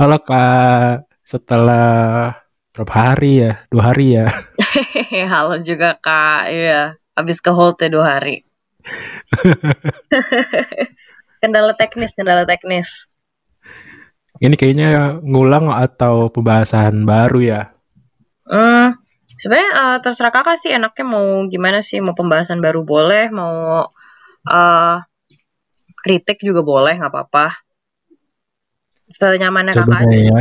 Halo Kak, setelah berapa hari ya? Dua hari ya? Halo juga Kak, iya. Habis ke hold ya dua hari. kendala teknis, kendala teknis. Ini kayaknya ngulang atau pembahasan baru ya? Hmm, sebenarnya uh, terserah kakak sih enaknya mau gimana sih, mau pembahasan baru boleh, mau uh, kritik juga boleh, nggak apa-apa. Senyamannya kakak aja. ya.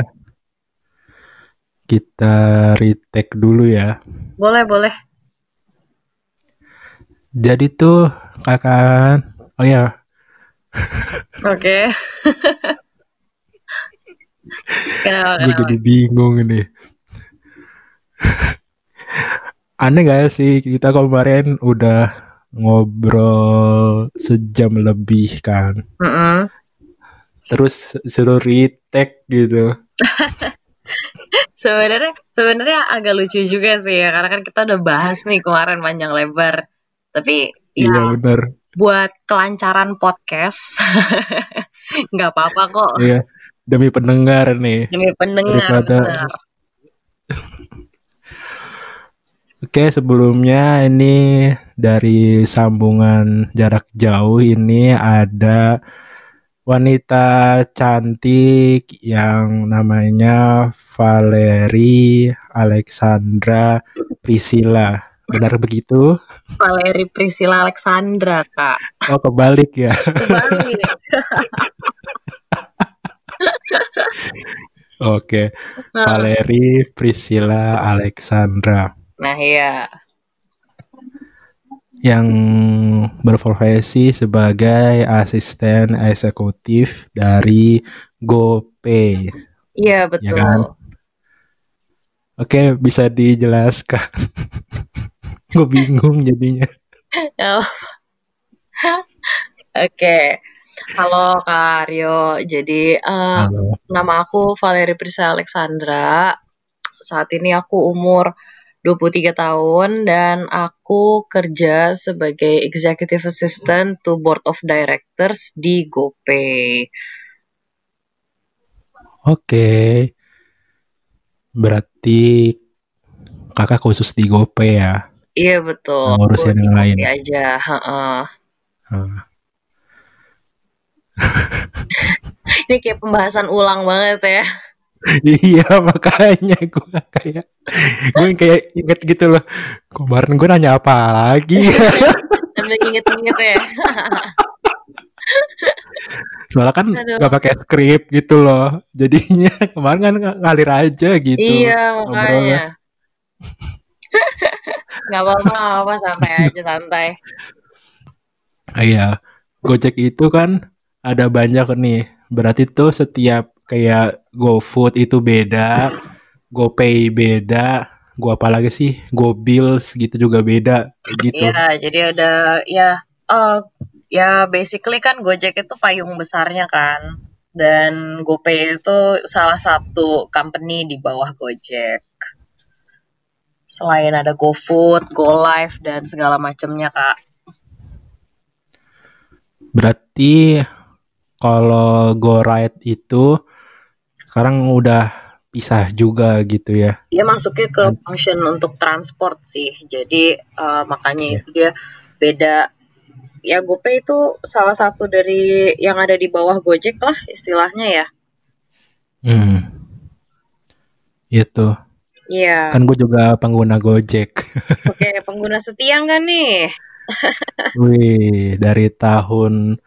Kita retake dulu ya. Boleh, boleh. Jadi tuh kakak, oh ya. Oke. kenapa, Gue jadi bingung ini. Aneh gak sih kita kemarin udah ngobrol sejam lebih kan. Mm-mm. Terus suruh retake gitu. Sebenarnya sebenarnya agak lucu juga sih ya karena kan kita udah bahas nih kemarin panjang lebar. Tapi Iya ya bener. buat kelancaran podcast nggak apa-apa kok Iya. Demi pendengar nih. demi pendengar. Daripada-. Oke, sebelumnya ini dari sambungan jarak jauh ini ada wanita cantik yang namanya Valeri Alexandra Priscilla. Benar begitu? Valeri Priscilla Alexandra kak. Oh, kebalik ya. Kembali. Oke, Nah, Valeri Priscilla Alexandra nah iya. Yang berprofesi sebagai asisten eksekutif dari GoPay. Iya betul. kan? Oke, bisa dijelaskan. Gue bingung jadinya. Oh. Oke. Halo Kak Aryo. Jadi eh, Halo. nama aku Valeri Priscilla Alexandra. Saat ini aku umur 23 tahun dan aku kerja sebagai Executive Assistant to Board of Directors di GoPay. Oke. Berarti kakak khusus di GoPay ya. Iya betul. Ngurusin Aku yang lain. Aja. heeh. Hmm. Ini kayak pembahasan ulang banget ya. Iya makanya gue kayak gue kayak inget gitu loh kemarin gue nanya apa lagi Sambil inget-inget ya. soalnya kan Aduh. nggak pakai skrip gitu loh jadinya kemarin kan ng- ngalir aja gitu Iya makanya. Apa-apa, nggak apa-apa, santai aja santai. Iya Gojek itu kan ada banyak nih berarti tuh setiap kayak GoFood itu beda GoPay beda Go apa lagi sih GoBills gitu juga beda gitu Iya, jadi ada ya eh ya basically kan Gojek itu payung besarnya kan. Dan GoPay itu salah satu company di bawah Gojek. Selain ada GoFood, GoLive dan segala macamnya, Kak. Berarti kalau Go Ride itu sekarang udah pisah juga gitu ya. Dia masuknya ke function untuk transport sih. Jadi eh, makanya Oke. itu dia beda. Ya GoPay itu salah satu dari yang ada di bawah Gojek lah istilahnya ya. Hmm. Itu. Iya. Kan gue juga pengguna Gojek. Oke, pengguna setia nggak nih? Wih, dari tahun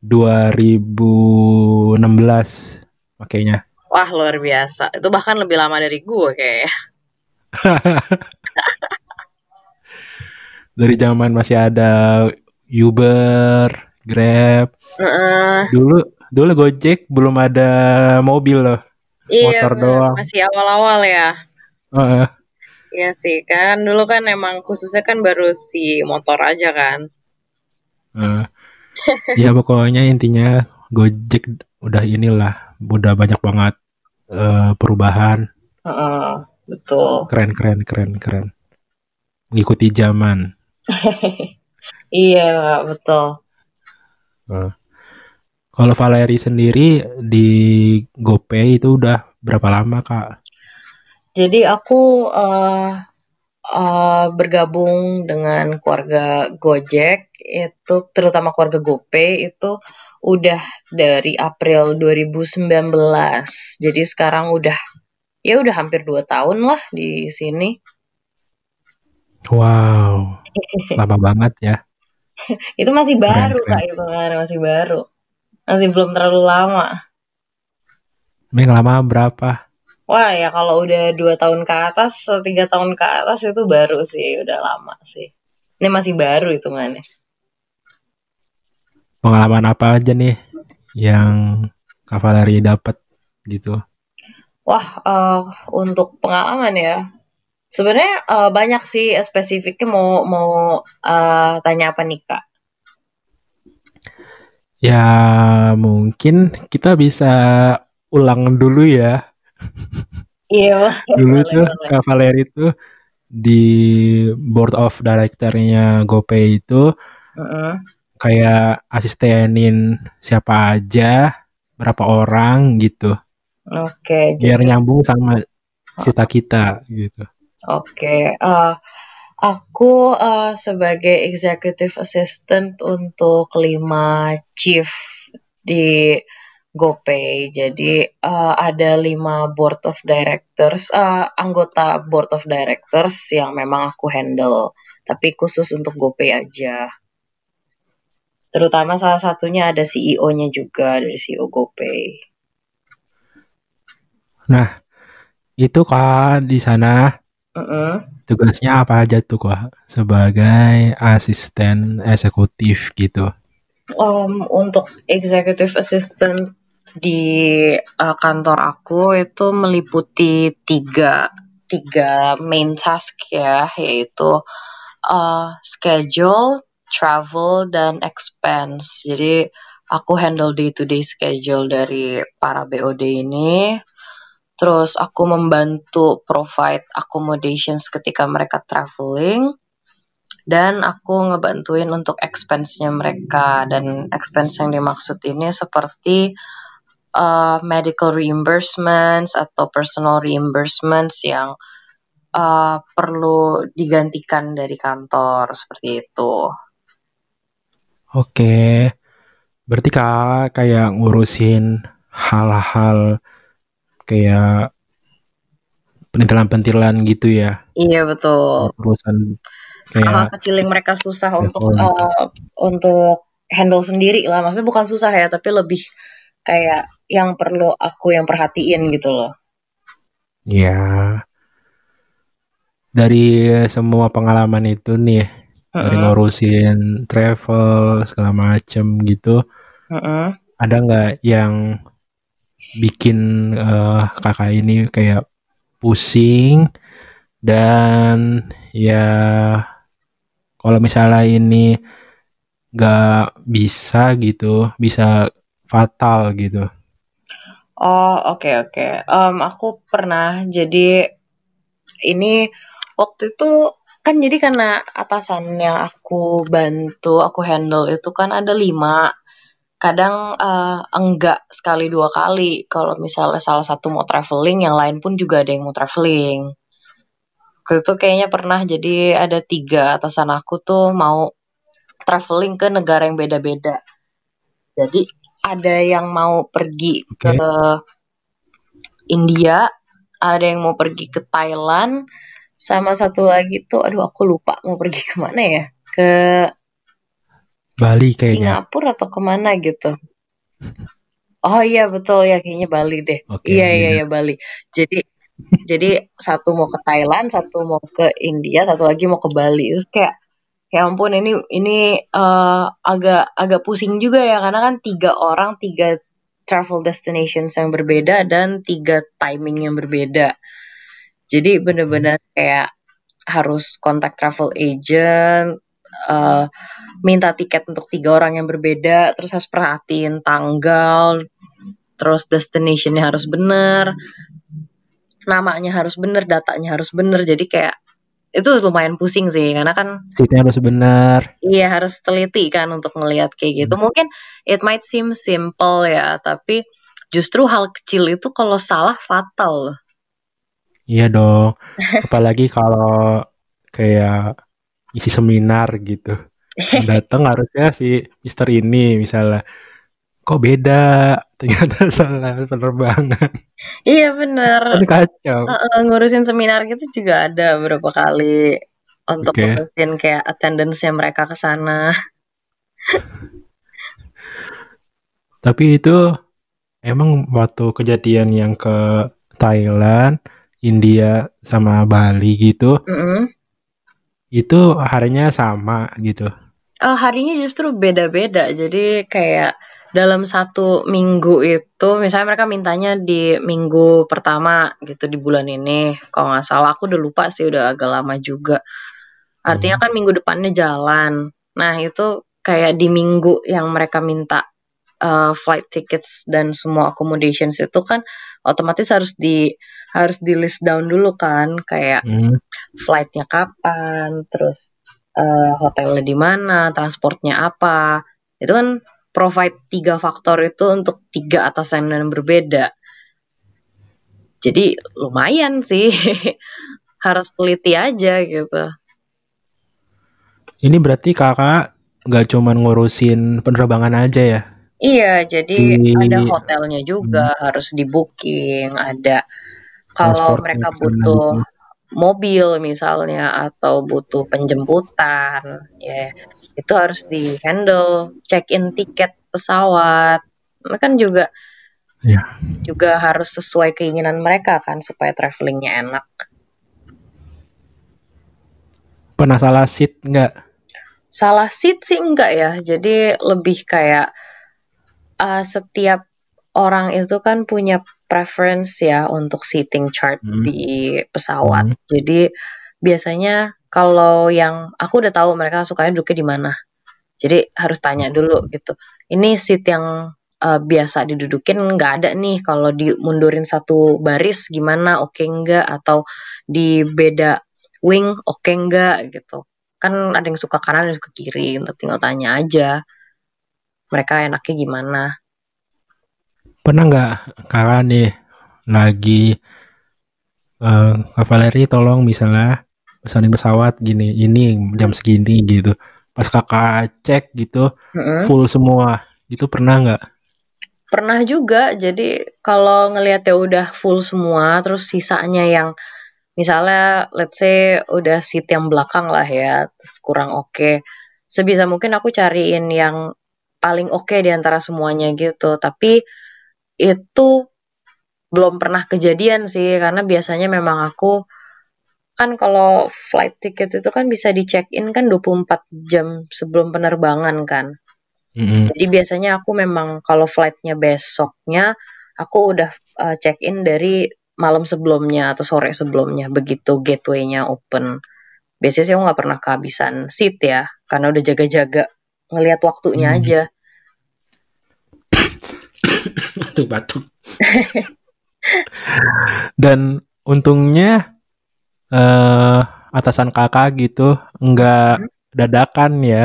2016 makanya. Wah, luar biasa. Itu bahkan lebih lama dari gue kayaknya. Dari zaman masih ada Uber, Grab. Heeh. Dulu dulu Gojek belum ada mobil loh. iya, Motor bener. doang. masih awal-awal ya. Heeh. Iya sih, kan dulu kan emang khususnya kan baru si motor aja kan. Eh, ya pokoknya intinya Gojek udah inilah udah banyak banget eh, perubahan Heeh, betul. keren keren keren keren mengikuti zaman Iya, betul. Eh, Kalau Valeri sendiri di GoPay itu udah berapa lama kak? Jadi aku uh, uh, bergabung dengan keluarga Gojek itu terutama keluarga GoPay itu udah dari April 2019. Jadi sekarang udah ya udah hampir dua tahun lah di sini. Wow, lama banget ya. itu masih baru keren, kak itu kan masih baru, masih belum terlalu lama. Ini lama berapa? Wah ya kalau udah dua tahun ke atas, tiga tahun ke atas itu baru sih, udah lama sih. Ini masih baru itu mana? Pengalaman apa aja nih yang Kavaleri dapat gitu? Wah, uh, untuk pengalaman ya, Sebenarnya uh, banyak sih spesifiknya mau mau uh, tanya apa nih kak? Ya mungkin kita bisa ulang dulu ya. Iya. dulu boleh, tuh boleh. Kak Valeri tuh di board of directornya GoPay itu uh -uh. Kayak asistenin siapa aja, berapa orang gitu. Oke. Okay, Biar jadi... nyambung sama cita kita gitu. Oke, uh, aku uh, sebagai executive assistant untuk lima chief di GoPay. Jadi uh, ada lima board of directors, uh, anggota board of directors yang memang aku handle, tapi khusus untuk GoPay aja. Terutama salah satunya ada CEO-nya juga dari CEO GoPay. Nah, itu kan di sana Uh-uh. Tugasnya apa aja tuh kok sebagai asisten eksekutif gitu? Um, untuk executive assistant di uh, kantor aku itu meliputi tiga tiga main task ya, yaitu uh, schedule, travel, dan expense. Jadi aku handle day to day schedule dari para BOD ini Terus aku membantu provide accommodations ketika mereka traveling. Dan aku ngebantuin untuk expense-nya mereka. Dan expense yang dimaksud ini seperti uh, medical reimbursements atau personal reimbursements yang uh, perlu digantikan dari kantor seperti itu. Oke, berarti kak kayak ngurusin hal-hal kayak perintilan-perintilan gitu ya. Iya betul. Perusahaan kayak hal kecil yang mereka susah untuk uh, untuk handle sendiri lah. Maksudnya bukan susah ya, tapi lebih kayak yang perlu aku yang perhatiin gitu loh. Iya. Dari semua pengalaman itu nih, uh dari ngurusin travel segala macem gitu, uh -uh. ada nggak yang bikin uh, kakak ini kayak pusing dan ya kalau misalnya ini nggak bisa gitu bisa fatal gitu oh oke okay, oke okay. um, aku pernah jadi ini waktu itu kan jadi karena atasan yang aku bantu aku handle itu kan ada lima. Kadang uh, enggak sekali dua kali. Kalau misalnya salah satu mau traveling yang lain pun juga ada yang mau traveling. Itu kayaknya pernah jadi ada tiga atasan aku tuh mau traveling ke negara yang beda-beda. Jadi ada yang mau pergi okay. ke India ada yang mau pergi ke Thailand sama satu lagi tuh aduh aku lupa mau pergi ke mana ya ke Bali kayaknya. Singapura atau ke mana gitu. Oh iya betul ya kayaknya Bali deh. Okay, iya iya iya Bali. Jadi jadi satu mau ke Thailand, satu mau ke India, satu lagi mau ke Bali. Terus kayak ya ampun ini ini uh, agak agak pusing juga ya karena kan tiga orang tiga travel destinations yang berbeda dan tiga timing yang berbeda. Jadi bener-bener kayak harus kontak travel agent, uh, minta tiket untuk tiga orang yang berbeda, terus harus perhatiin tanggal, terus destinationnya harus bener, namanya harus bener, datanya harus bener, jadi kayak itu lumayan pusing sih karena kan seatnya harus benar iya harus teliti kan untuk ngelihat kayak gitu. Mungkin it might seem simple ya, tapi justru hal kecil itu kalau salah fatal loh. Iya dong apalagi kalau kayak isi seminar gitu Yang datang harusnya si Mister ini misalnya kok beda ternyata salah penerbangan Iya bener. kan kacau Heeh, ngurusin seminar gitu juga ada beberapa kali untuk Oke. ngurusin kayak attendance-nya mereka ke sana. tapi itu emang waktu kejadian yang ke Thailand India sama Bali gitu Mm-mm. itu harinya sama gitu Eh, harinya justru beda-beda. Jadi kayak dalam satu minggu itu, misalnya mereka mintanya di minggu pertama gitu di bulan ini. Kalau nggak salah, aku udah lupa sih, udah agak lama juga. Artinya kan minggu depannya jalan. Nah itu kayak di minggu yang mereka minta eh, flight tickets dan semua accommodations itu kan otomatis harus di harus di list down dulu kan kayak Hmm. flightnya kapan, terus eh, hotelnya di mana, transportnya apa. Itu kan provide tiga faktor itu untuk tiga atasan yang berbeda. Jadi lumayan sih, harus teliti aja gitu. ini berarti kakak nggak cuman ngurusin penerbangan aja ya Iya, jadi Si- ada hotelnya juga harus di booking, ada kalau mereka butuh gitu. mobil misalnya atau butuh penjemputan, ya itu harus di handle, check in tiket pesawat, Nah, kan juga Iya. juga harus sesuai keinginan mereka kan supaya travelingnya enak. pernah salah seat nggak Salah seat sih enggak ya, jadi lebih kayak uh, setiap orang itu kan punya preference ya untuk seating chart Hmm. di pesawat. Hmm. Jadi biasanya kalau yang aku udah tahu mereka sukanya duduknya di mana. Jadi harus tanya dulu gitu. Ini seat yang uh, biasa didudukin nggak ada nih. Kalau dimundurin satu baris gimana? Oke nggak? Atau di beda wing oke nggak gitu. Kan ada yang suka kanan, ada yang suka kiri. Untuk tinggal tanya aja. Mereka enaknya gimana? pernah nggak kakak nih lagi eh kavaleri tolong misalnya pesanin pesawat gini ini jam segini gitu pas kakak cek gitu Mm-mm. full semua itu pernah nggak Pernah juga, jadi kalau ngelihat ya udah full semua, terus sisanya yang misalnya let's say udah seat yang belakang lah ya, terus kurang oke. Sebisa mungkin aku cariin yang paling oke di antara semuanya gitu. Tapi itu belum pernah kejadian sih, karena biasanya memang aku kan kalau flight ticket itu kan bisa di check in kan 24 jam sebelum penerbangan kan. Mm-mm. Jadi biasanya aku memang kalau flightnya besoknya, aku udah uh, check in dari malam sebelumnya atau sore sebelumnya, begitu gateway-nya open. Biasanya sih aku nggak pernah kehabisan seat ya, karena udah jaga-jaga ngelihat waktunya Hmm. aja. Aduh batuk. Dan untungnya eh atasan kakak gitu nggak dadakan ya.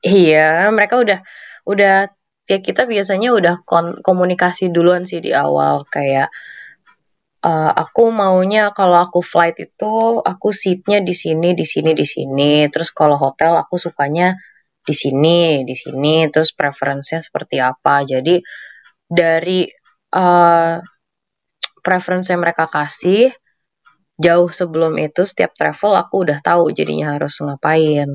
Iya, mereka udah udah kayak kita biasanya udah kon- komunikasi duluan sih di awal kayak eh, aku maunya kalau aku flight itu aku seatnya di sini, di sini, di sini. Terus kalau hotel aku sukanya di sini, di sini. Terus preferensinya seperti apa. Jadi dari eh preference yang mereka kasih jauh sebelum itu setiap travel aku udah tahu jadinya harus ngapain.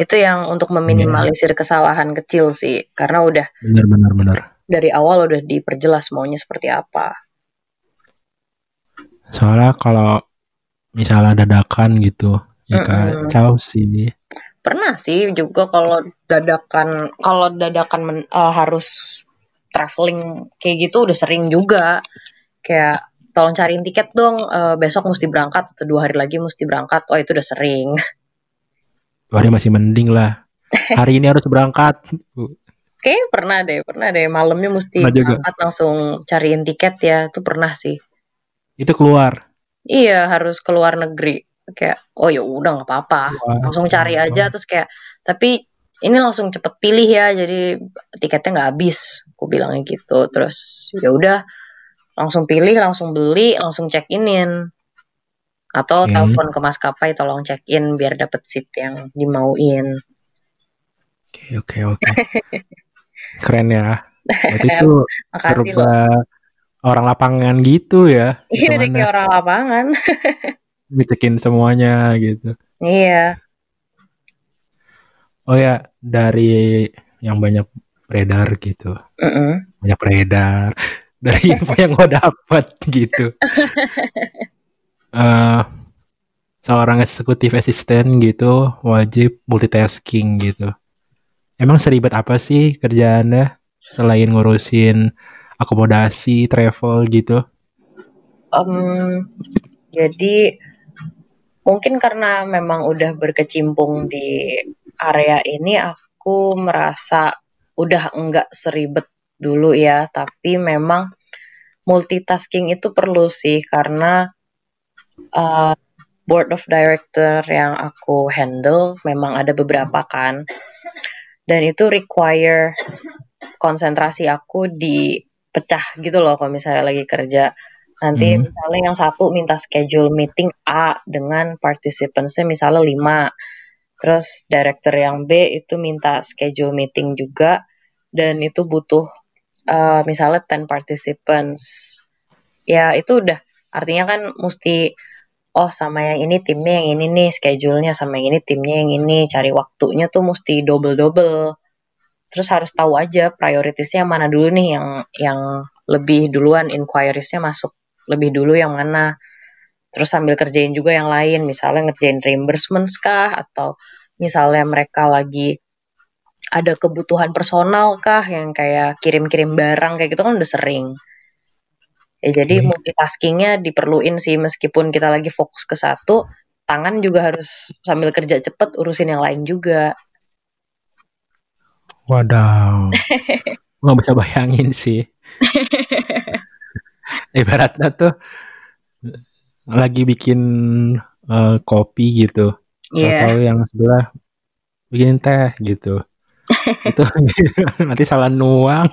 Itu yang untuk meminimalisir kesalahan kecil sih, karena udah Bener bener bener. dari awal udah diperjelas maunya seperti apa. Soalnya kalau misalnya dadakan gitu, ya Mm-mm. kacau sih. Pernah sih juga kalau dadakan kalau dadakan men- eh, harus traveling kayak gitu udah sering juga. Kayak tolong cariin tiket dong eh, besok mesti berangkat atau dua hari lagi mesti berangkat. Oh itu udah sering. Dua hari masih mending lah. Hari ini harus berangkat. Kayaknya pernah deh, pernah deh malamnya mesti juga. berangkat langsung cariin tiket ya. Itu pernah sih. Itu keluar. Iya, harus ke luar negeri. Kayak, oh ya udah nggak apa-apa, langsung cari aja terus kayak, tapi ini langsung cepet pilih ya, jadi tiketnya nggak habis. Aku bilangnya gitu. Terus ya udah langsung pilih, langsung beli, langsung check inin. Atau Oke. telepon ke maskapai tolong check in biar dapet seat yang dimauin. Oke, oke, oke. Keren ya. Berarti itu serba loh. orang lapangan gitu ya. Iya, kayak orang lapangan. Ngecekin semuanya gitu. iya. Oh ya, dari yang banyak beredar gitu. Mm-mm. Banyak beredar. Dari info yang gue dapat gitu. Eh seorang eksekutif asisten gitu wajib multitasking gitu. Emang seribet apa sih kerjaannya selain ngurusin akomodasi, travel gitu? Em, jadi mungkin karena memang udah berkecimpung di area ini, aku merasa udah enggak seribet dulu ya. Tapi memang multitasking itu perlu sih karena uh, board of director yang aku handle memang ada beberapa kan, dan itu require konsentrasi aku dipecah gitu loh kalau misalnya lagi kerja. Nanti Hmm. misalnya yang satu minta schedule meeting A dengan participants-nya misalnya 5. Terus director yang B itu minta schedule meeting juga dan itu butuh uh, misalnya 10 participants. Ya itu udah artinya kan mesti oh sama yang ini timnya yang ini nih schedule-nya sama yang ini timnya yang ini cari waktunya tuh mesti double-double. Terus harus tahu aja prioritasnya yang mana dulu nih yang yang lebih duluan inquiries-nya masuk lebih dulu yang mana. Terus sambil kerjain juga yang lain, misalnya ngerjain reimbursements kah atau misalnya mereka lagi ada kebutuhan personal kah yang kayak kirim-kirim barang kayak gitu kan udah sering. Ya jadi Oke. multitaskingnya diperluin sih meskipun kita lagi fokus ke satu, tangan juga harus sambil kerja cepet urusin yang lain juga. Wadaw. Nggak bisa bayangin sih. Ibaratnya tuh lagi bikin eh, kopi gitu. Iya. Tahu yang sebelah bikin teh gitu. itu nanti salah nuang.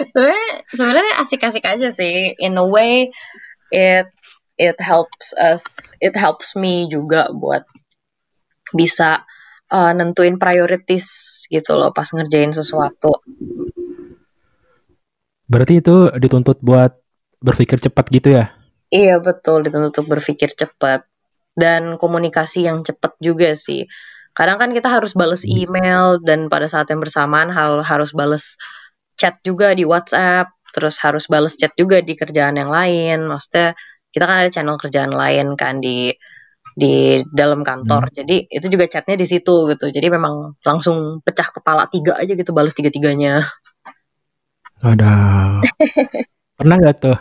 sebenarnya sebenarnya asik-asik aja sih in a way it it helps us it helps me juga buat bisa uh, nentuin priorities gitu loh pas ngerjain sesuatu Berarti itu dituntut buat berpikir cepat gitu ya? iya betul. Dituntut untuk berpikir cepat. Dan komunikasi yang cepat juga sih. Kadang kan kita harus bales Hmm. email dan pada saat yang bersamaan hal harus bales chat juga di WhatsApp terus harus bales chat juga di kerjaan yang lain. Maksudnya kita kan ada channel kerjaan lain kan di di dalam kantor. Jadi itu juga chatnya di situ gitu. Jadi memang langsung pecah kepala tiga aja gitu bales tiga tiganya Ada. Pernah nggak tuh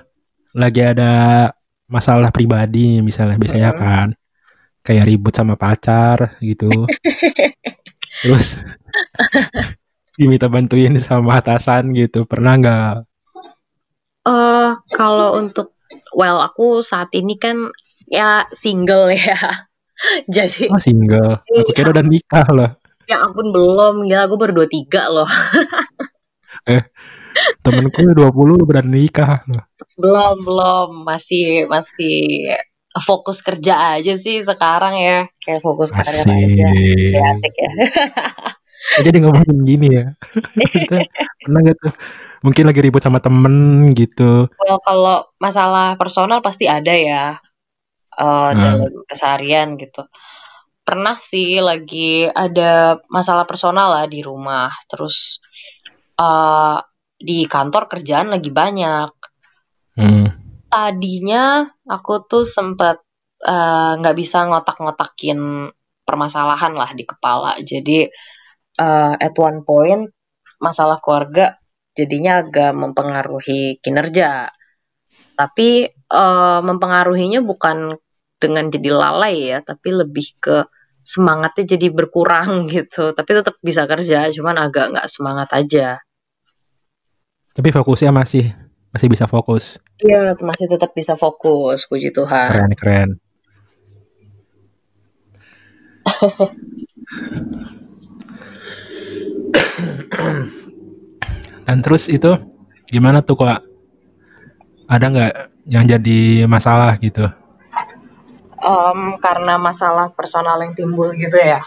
lagi ada masalah pribadi misalnya biasanya Mm-mm. kan kayak ribut sama pacar gitu. Terus diminta bantuin sama atasan gitu. Pernah nggak? Eh kalau untuk well aku saat ini kan ya single ya jadi Oh single. Aku kira udah nikah loh. ya ampun belum gila aku baru 23 loh Temenku 20 udah nikah loh. belum belum masih masih fokus kerja aja sih sekarang ya kayak fokus aja Asik. ya asik ya Oh, Jadi ngomongin gini ya. Pernah gak tuh? Mungkin lagi ribut sama temen gitu. well, kalau masalah personal pasti ada ya eh, Hmm. dalam keseharian gitu pernah sih lagi ada masalah personal lah di rumah terus eh di kantor kerjaan lagi banyak. Hmm. tadinya aku tuh sempet eh, nggak bisa ngotak-ngotakin permasalahan lah di kepala. Jadi eh, at one point masalah keluarga jadinya agak mempengaruhi kinerja. Tapi eh, mempengaruhinya bukan dengan jadi lalai ya tapi lebih ke semangatnya jadi berkurang gitu. Tapi tetap bisa kerja cuman agak nggak semangat aja Tapi fokusnya masih masih bisa fokus. Iya, masih tetap bisa fokus, puji Tuhan. Keren keren. Dan terus itu gimana tuh kok? Ada nggak yang jadi masalah gitu? Um, karena masalah personal yang timbul gitu ya?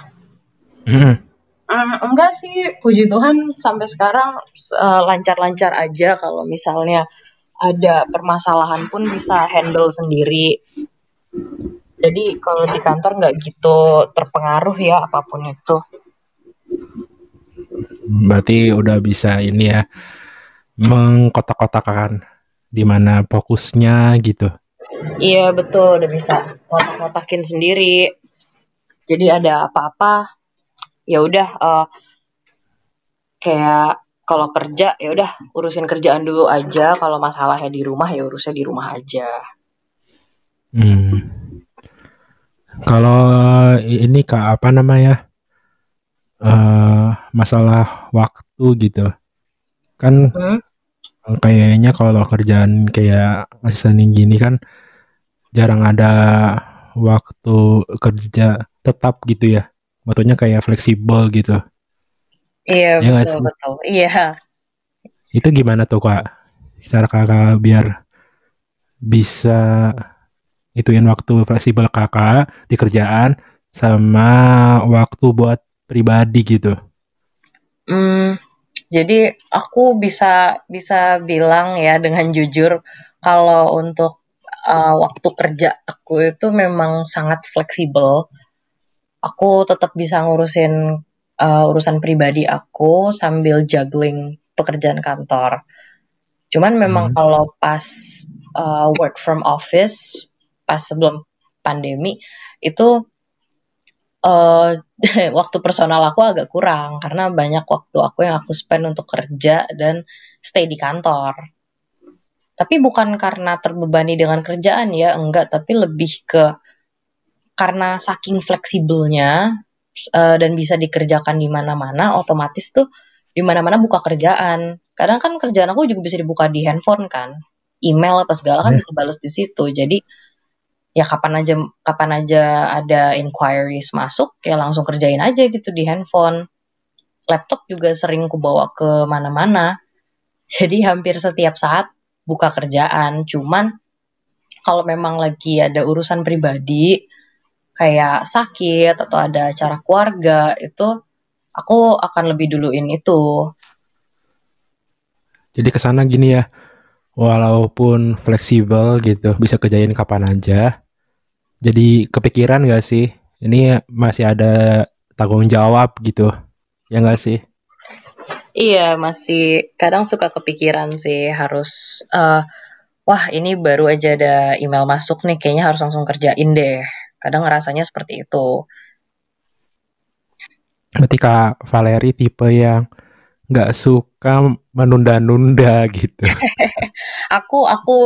Hmm. Um, enggak sih, puji Tuhan sampai sekarang uh, lancar-lancar aja kalau misalnya ada permasalahan pun bisa handle sendiri. Jadi kalau di kantor nggak gitu terpengaruh ya apa pun itu. Berarti udah bisa ini ya mengkotak-kotakan di mana fokusnya gitu. Iya betul, udah bisa kotak-kotakin sendiri. Jadi ada apa-apa, ya udah uh, kayak kalau kerja ya udah urusin kerjaan dulu aja. Kalau masalahnya di rumah ya urusnya di rumah aja. Hmm. Kalau ini kak apa namanya uh, masalah waktu gitu kan hmm? kayaknya kalau kerjaan kayak asisten gini kan jarang ada waktu kerja tetap gitu ya waktunya kayak fleksibel gitu. Iya ya betul betul. Iya. Itu gimana tuh kak? Cara kakak biar bisa ituin waktu fleksibel kakak di kerjaan sama waktu buat pribadi gitu? Hmm, jadi aku bisa bisa bilang ya dengan jujur kalau untuk uh, waktu kerja aku itu memang sangat fleksibel. Aku tetap bisa ngurusin uh, urusan pribadi aku sambil juggling pekerjaan kantor. Cuman memang hmm. kalau pas uh, work from office pas sebelum pandemi itu uh, waktu personal aku agak kurang karena banyak waktu aku yang aku spend untuk kerja dan stay di kantor. Tapi bukan karena terbebani dengan kerjaan ya, enggak, tapi lebih ke karena saking fleksibelnya uh, dan bisa dikerjakan di mana-mana, otomatis tuh di mana-mana buka kerjaan. Kadang kan kerjaan aku juga bisa dibuka di handphone kan, email apa segala kan yeah. bisa balas di situ. Jadi ya kapan aja kapan aja ada inquiries masuk ya langsung kerjain aja gitu di handphone laptop juga sering ku bawa ke mana-mana jadi hampir setiap saat buka kerjaan cuman kalau memang lagi ada urusan pribadi kayak sakit atau ada acara keluarga itu aku akan lebih duluin itu. Jadi ke sana gini ya walaupun fleksibel gitu bisa kerjain kapan aja. Jadi kepikiran gak sih? Ini masih ada tanggung jawab gitu ya gak sih? Iya masih kadang suka kepikiran sih harus uh, wah ini baru aja ada email masuk nih kayaknya harus langsung kerjain deh kadang rasanya seperti itu berarti kak Valeri tipe yang nggak suka menunda-nunda gitu aku aku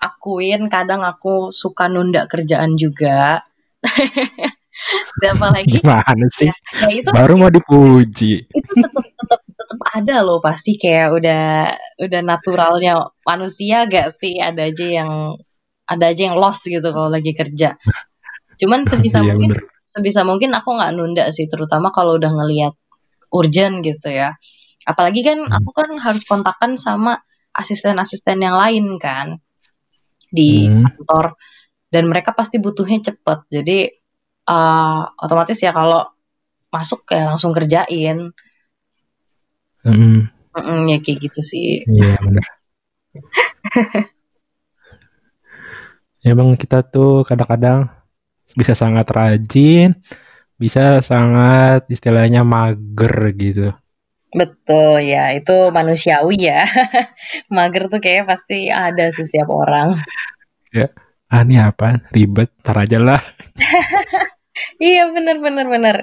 akuin kadang aku suka nunda kerjaan juga. Dan apalagi gimana sih? Ya, ya itu baru mau dipuji. Itu tetap tetap tetap ada loh pasti kayak udah udah naturalnya manusia gak sih ada aja yang ada aja yang lost gitu kalau lagi kerja. Cuman sebisa iya, mungkin bener. sebisa mungkin aku nggak nunda sih terutama kalau udah ngelihat urgent gitu ya. Apalagi kan hmm. aku kan harus kontakkan sama asisten-asisten yang lain kan di hmm. kantor dan mereka pasti butuhnya cepet jadi uh, otomatis ya kalau masuk kayak langsung kerjain hmm. Mm ya kayak gitu sih iya benar ya bang kita tuh kadang-kadang bisa sangat rajin bisa sangat istilahnya mager gitu Betul ya, itu manusiawi ya. Mager tuh kayak pasti ada sih setiap orang. Ya, ah ini apa? Ribet, tar aja lah. iya bener bener bener.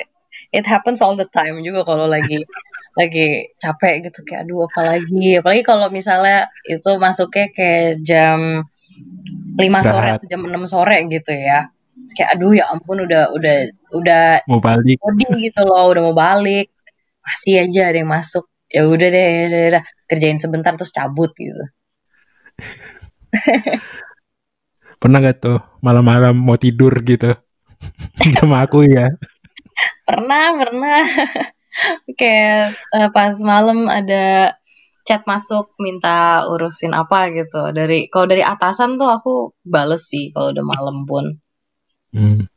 It happens all the time juga kalau lagi lagi capek gitu kayak aduh apa lagi apalagi kalau misalnya itu masuknya kayak jam 5 sore atau jam 6 sore gitu ya Terus kayak aduh ya ampun udah udah udah mau balik coding gitu loh udah mau balik masih aja ada yang masuk ya udah deh, deh, deh, kerjain sebentar terus cabut gitu Pernah gak tuh malam-malam mau tidur gitu sama aku ya? Pernah, pernah. Kayak uh, pas malam ada chat masuk minta urusin apa gitu. Dari kalau dari atasan tuh aku bales sih kalau udah malam pun. Hmm.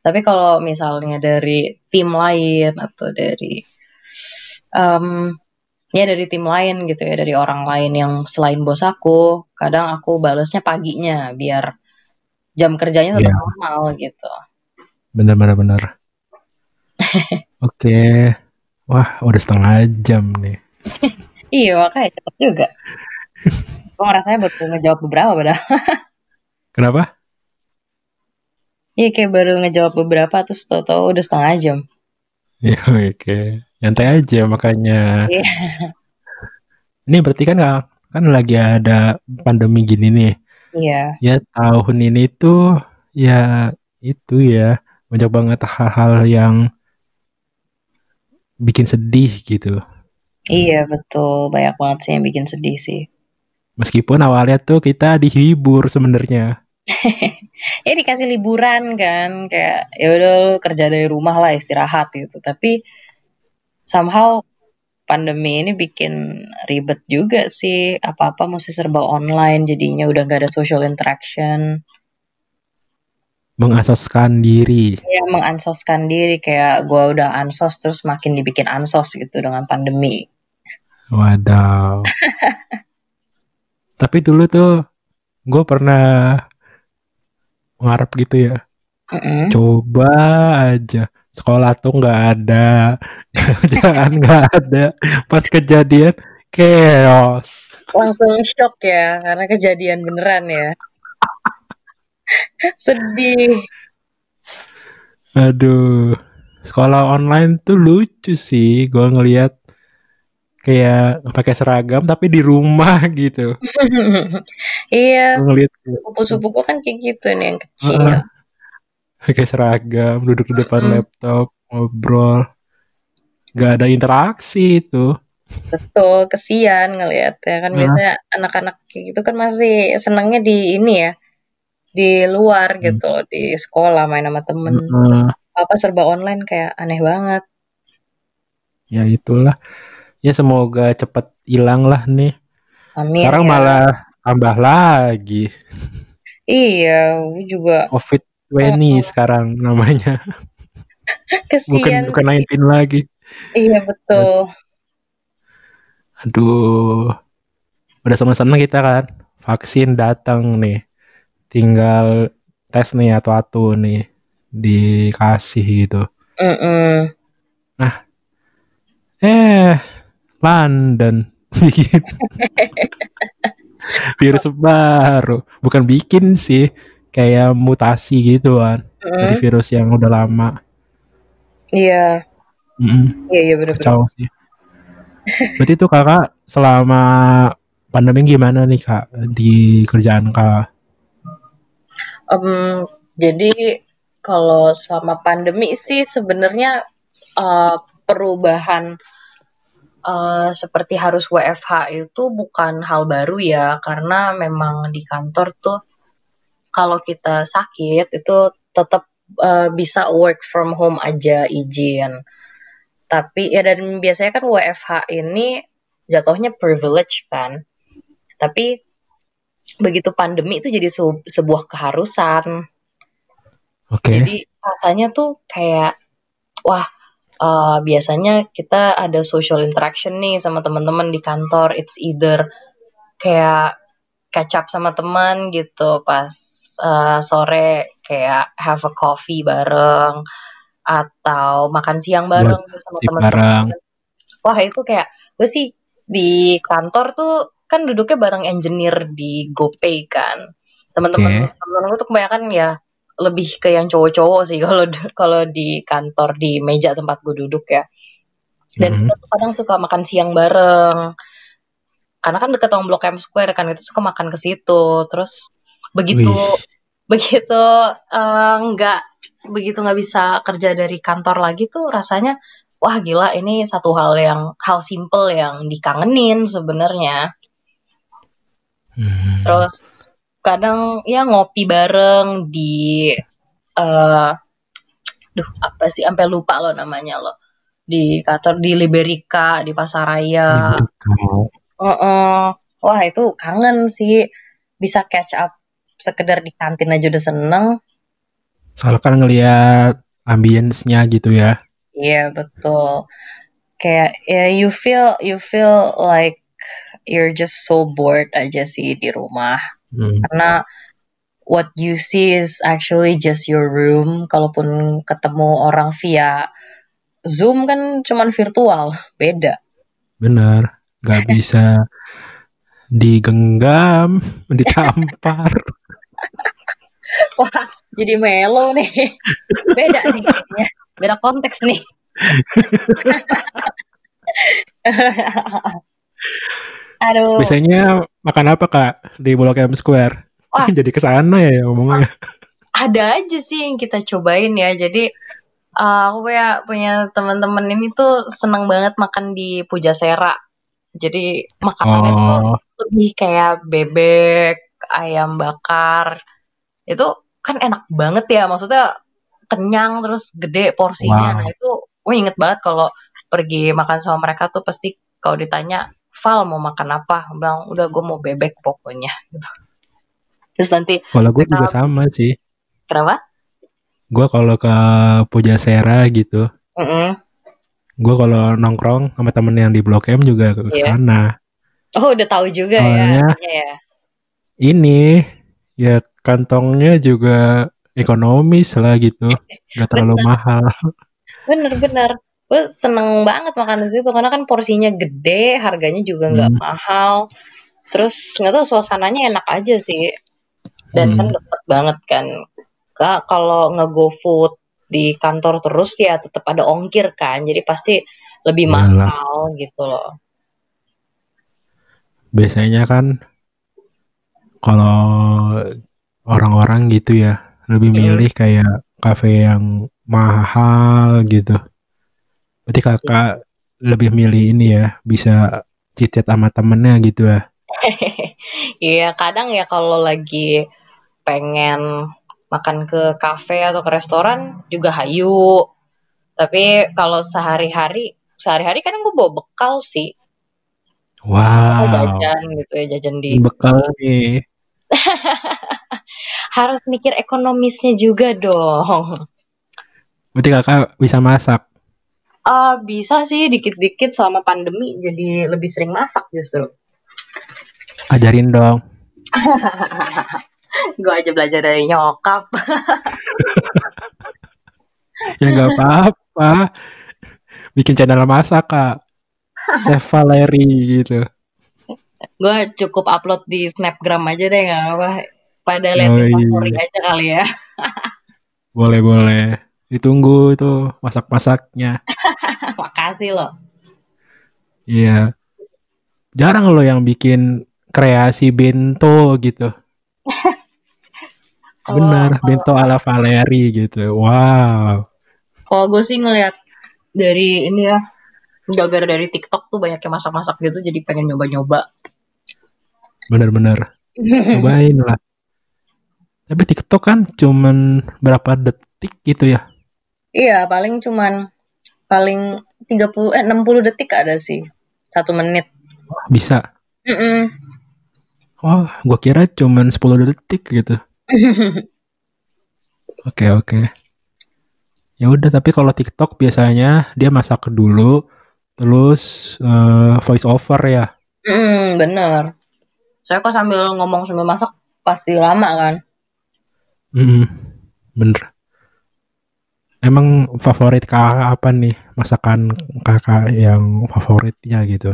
Tapi kalau misalnya dari tim lain atau dari um, ya dari tim lain gitu ya dari orang lain yang selain bos aku kadang aku balesnya paginya biar jam kerjanya tetap yeah. normal gitu bener bener oke okay. wah udah setengah jam nih iya makanya cepet juga gue rasanya baru ngejawab beberapa padahal kenapa Iya kayak baru ngejawab beberapa terus tau-tau udah setengah jam. Iya oke. Nyantai aja makanya. Yeah. Ini berarti kan kan lagi ada pandemi gini nih. Iya. Ya tahun ini tuh ya itu ya banyak banget hal-hal yang bikin sedih gitu. Iya betul banyak banget sih yang bikin sedih sih. Meskipun awalnya tuh kita dihibur sebenarnya. ya dikasih liburan kan kayak ya udah kerja dari rumah lah istirahat gitu tapi somehow pandemi ini bikin ribet juga sih. Apa-apa mesti serba online, jadinya udah gak ada social interaction. Mengasoskan diri. Iya, mengansoskan diri. Kayak gue udah ansos, terus makin dibikin ansos gitu dengan pandemi. Wadaw. Tapi dulu tuh gue pernah ngarep gitu ya. Mm -mm. Coba aja. Sekolah tuh nggak ada. Jangan nggak ada. Pas kejadian chaos. Langsung shock ya karena kejadian beneran ya. Sedih. Aduh. Sekolah online tuh lucu sih. Gue ngelihat kayak pakai seragam tapi di rumah gitu iya ngelihat sepupu-sepupuku kan kayak gitu nih yang kecil uh, pakai seragam duduk di depan hmm. laptop ngobrol nggak ada interaksi itu betul kesian ngelihat ya kan nah. biasanya anak-anak gitu kan masih senangnya di ini ya di luar hmm. gitu di sekolah main sama temen hmm. apa serba online kayak aneh banget ya itulah ya semoga cepet hilang lah nih Amin, sekarang ya. malah tambah lagi iya juga covid Weni oh. sekarang namanya. Kesian. Bukan bukan 19 lagi. Iya betul. Aduh. Udah sama-sama kita kan. Vaksin datang nih. Tinggal tes nih atau atu nih dikasih gitu. Mm -mm. Nah. Eh, London bikin virus baru. Bukan bikin sih kayak mutasi gitu kan mm. dari virus yang udah lama. Iya. Mm Iya iya benar-benar. sih. Berarti tuh kakak selama pandemi gimana nih kak di kerjaan kak? Um, jadi kalau selama pandemi sih sebenarnya uh, perubahan uh, seperti harus WFH itu bukan hal baru ya karena memang di kantor tuh kalau kita sakit itu tetap uh, bisa work from home aja izin. Tapi ya dan biasanya kan WFH ini jatuhnya privilege kan. Tapi begitu pandemi itu jadi sebuah keharusan. Oke. Okay. Jadi rasanya tuh kayak wah uh, biasanya kita ada social interaction nih sama teman-teman di kantor. It's either kayak catch up sama teman gitu pas uh, sore kayak have a coffee bareng atau makan siang bareng Buat sama teman-teman. Wah itu kayak gue sih di kantor tuh kan duduknya bareng engineer di GoPay kan. Teman-teman okay. teman gue tuh kebanyakan ya lebih ke yang cowok-cowok sih kalau kalau di kantor di meja tempat gue duduk ya. Dan mm -hmm. kita tuh kadang suka makan siang bareng. Karena kan deket sama Blok M Square kan kita suka makan ke situ. Terus begitu Wih. begitu uh, nggak begitu nggak bisa kerja dari kantor lagi tuh rasanya wah gila ini satu hal yang hal simple yang dikangenin sebenarnya Hmm. Terus kadang ya ngopi bareng di eh duh apa sih sampai lupa lo namanya lo di kantor di Liberica di Pasaraya. Heeh. Wah, itu kangen sih bisa catch up sekedar di kantin aja udah seneng. Soalnya kan ngelihat ambience-nya gitu ya. Iya, betul. Kayak ya you feel you feel like you're just so bored aja sih di rumah. Hmm. Karena what you see is actually just your room. Kalaupun ketemu orang via Zoom kan cuman virtual, beda. Bener, nggak bisa digenggam, ditampar. Wah, jadi melo nih. Beda nih kayaknya. Beda konteks nih. Aduh. Biasanya makan apa kak di Blok M Square? Wah. Jadi ke sana ya ngomongnya. Ada aja sih yang kita cobain ya. Jadi uh, aku punya punya teman-teman ini tuh seneng banget makan di Pujasera. Jadi makanannya tuh Oh, lebih kayak bebek, ayam bakar. Itu kan enak banget ya. Maksudnya kenyang terus gede porsinya. Wow. Nah itu gue inget banget kalau pergi makan sama mereka tuh pasti kalau ditanya Val mau makan apa? Gua bilang udah gue mau bebek pokoknya. Terus nanti kalau gue juga sama sih. kenapa? Gue kalau ke Pujasera gitu, Mm-mm. gue kalau nongkrong sama temen yang di Blok M juga ke Iya. sana. Oh udah tahu juga Soalnya- ya. Iya ya. Ini ya kantongnya juga ekonomis lah gitu, nggak terlalu mahal. Bener-bener. Gue seneng banget makan di situ karena kan porsinya gede, harganya juga nggak Hmm. mahal. Terus nggak tahu suasananya enak aja sih. Dan kan Hmm. deket banget kan. Ka- Kalau nge-go food di kantor terus ya tetap ada ongkir kan. Jadi pasti lebih Iyalah. mahal gitu loh. Biasanya kan kalau orang-orang gitu ya lebih Hmm. milih kayak kafe yang mahal gitu. Berarti kakak lebih milih ini ya bisa cicit sama temennya gitu ya. Iya, kadang ya kalau lagi pengen makan ke kafe atau ke restoran juga hayu. Tapi kalau sehari-hari, sehari-hari kadang gue bawa bekal sih. Atau Wow, jajan gitu ya, jajan di bekal nih. harus mikir ekonomisnya juga dong. Berarti kakak bisa masak. Ah, bisa sih dikit-dikit selama pandemi jadi lebih sering masak justru. Ajarin dong. Gue aja belajar dari nyokap. Ya nggak apa-apa. Bikin channel masak kak. Chef Valeri gitu. Gue cukup upload di Snapgram aja deh nggak apa. Pada lihat Oh, iya. aja kali ya. Boleh boleh. Ditunggu itu masak-masaknya. Makasih loh. Iya. Jarang loh yang bikin kreasi bento gitu. Kalau- Bener, bento ala Valeri gitu. Wow. Kalau gue sih ngeliat dari ini ya, gara-gara dari TikTok tuh banyak yang masak-masak gitu, jadi pengen nyoba-nyoba. Bener-bener. Cobain lah. Tapi TikTok kan cuman berapa detik gitu ya. Iya, paling cuman paling 30 eh 60 detik ada sih. Satu menit. Bisa. Mm-mm. Oh, gua kira cuman 10 detik gitu. Oke, oke. Ya udah, tapi kalau TikTok biasanya dia masak dulu, terus eh, voice over ya. Mm, bener. Saya kok sambil ngomong sambil masak pasti lama kan. Mm, bener. Emang favorit kakak apa nih? Masakan kakak yang favoritnya gitu.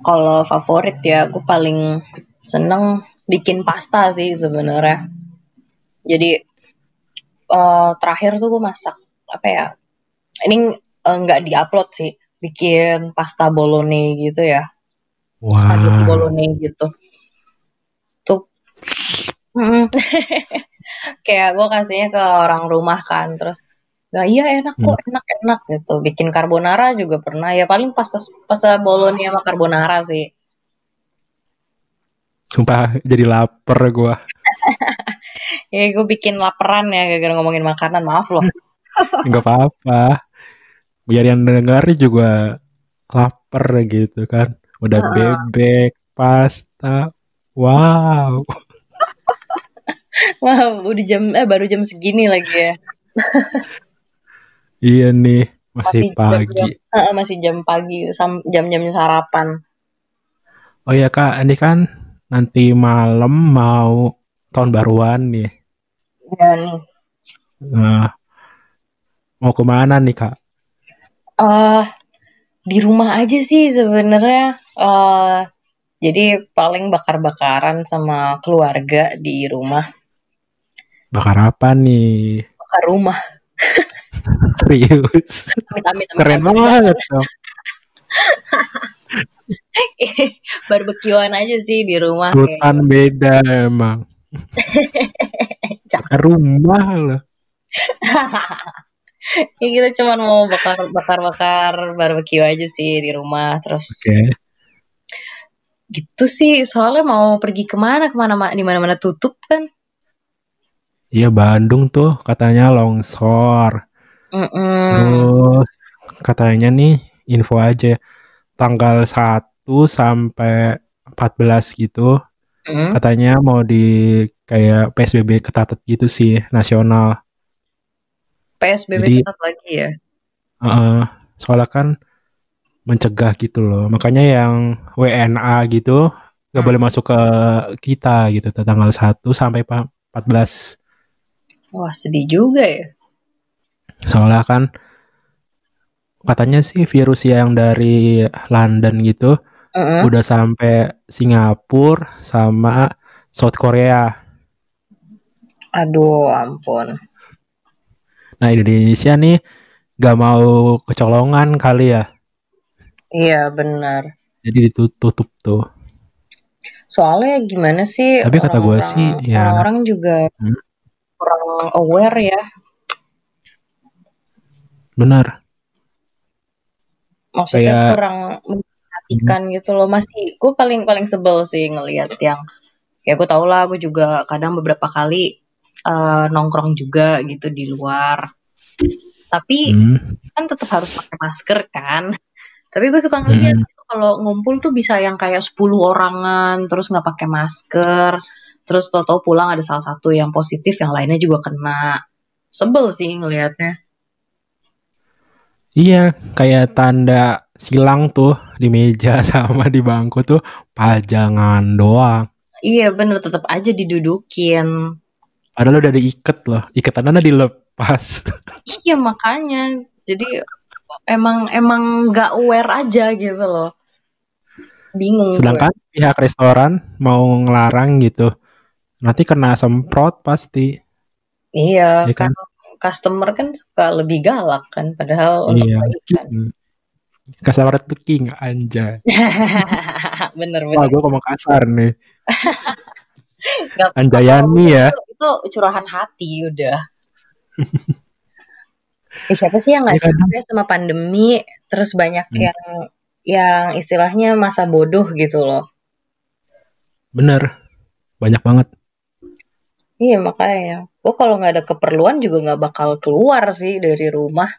Kalau favorit ya, gue paling seneng bikin pasta sih sebenarnya. Jadi eh, terakhir tuh gue masak apa ya? Ini eh, nggak diupload sih, bikin pasta bolognese gitu ya, spaghetti Wah, bolognese gitu. Tuh, mm, kayak gue kasihnya ke orang rumah kan, terus Nah, iya enak kok, enak enak gitu. Bikin carbonara juga pernah. Ya paling pasta pasta bolognese sama carbonara sih. Sumpah jadi lapar gua. Ya gue bikin laparan ya gara-gara ngomongin makanan. Maaf loh. Enggak apa-apa. Biar yang denger juga lapar gitu kan. Udah bebek, pasta. Wow. Wah, udah jam eh baru jam segini lagi ya. Iya nih, masih Masih pagi. jam-jam Heeh, masih jam pagi sam- jam-jam sarapan. Oh ya Kak, ini kan nanti malam mau tahun baruan nih. Ya nih. Nah, mau ke mana nih Kak? eh di rumah aja sih sebenarnya. eh jadi paling bakar-bakaran sama keluarga di rumah. Bakar apa nih? Bakar rumah. Serius. Amit-amit amit Keren banget dong. Barbekyuan aja sih di rumah kayak Sultan beda emang. Bakar rumah loh. ya kita cuma mau bakar bakar bakar aja sih di rumah terus Oke. gitu sih soalnya mau pergi ke mana ke mana ma- di mana mana tutup kan Iya Bandung tuh katanya longsor. Mm-mm. Terus katanya nih info aja tanggal 1 sampai 14 gitu Mm. katanya mau di kayak PSBB ketat gitu sih nasional. PSBB Jadi- ketat lagi ya Heeh, soalnya kan mencegah gitu loh. Makanya yang WNA gitu nggak Hmm. boleh masuk ke kita gitu tanggal 1 sampai pa- 14. Wah sedih juga ya Soalnya kan katanya sih virus yang dari London gitu Mm-mm. udah sampai Singapura sama South Korea. aduh ampun Nah Indonesia nih gak mau kecolongan kali ya. iya benar Jadi ditutup tuh. soalnya gimana sih Tapi kata orang-orang- sih, ya- orang-orang juga Hmm. Kurang aware ya Benar. maksudnya Kayak- kurang memperhatikan gitu loh masih gue paling paling sebel sih ngelihat yang ya gue tau lah gue juga kadang beberapa kali eh, nongkrong juga gitu di luar tapi Hmm. kan tetap harus pakai masker kan tapi gue suka ngeliat Hmm. gitu, kalau ngumpul tuh bisa yang kayak 10 orangan terus nggak pakai masker terus tau-tau pulang ada salah satu yang positif yang lainnya juga kena sebel sih ngelihatnya Iya, kayak tanda silang tuh di meja sama di bangku tuh pajangan doang. iya bener tetap aja didudukin Padahal udah diikat loh. Ikatannya dilepas. Iya makanya. Jadi emang emang nggak aware aja gitu loh. Bingung. gue. Sedangkan pihak restoran mau ngelarang gitu. Nanti kena semprot pasti. iya ya kan? kan customer kan suka lebih galak kan padahal untuk Iya. kebaikan. Customer itu king anjay. bener Wah, bener. gue ngomong kasar nih. Anjayani ya. Itu, itu curahan hati udah. Eh, siapa sih yang nggak Ya capek sama pandemi terus banyak Hmm. yang yang istilahnya masa bodoh gitu loh. Bener. Banyak banget. Iya makanya. Gue kalau nggak ada keperluan juga nggak bakal keluar sih dari rumah.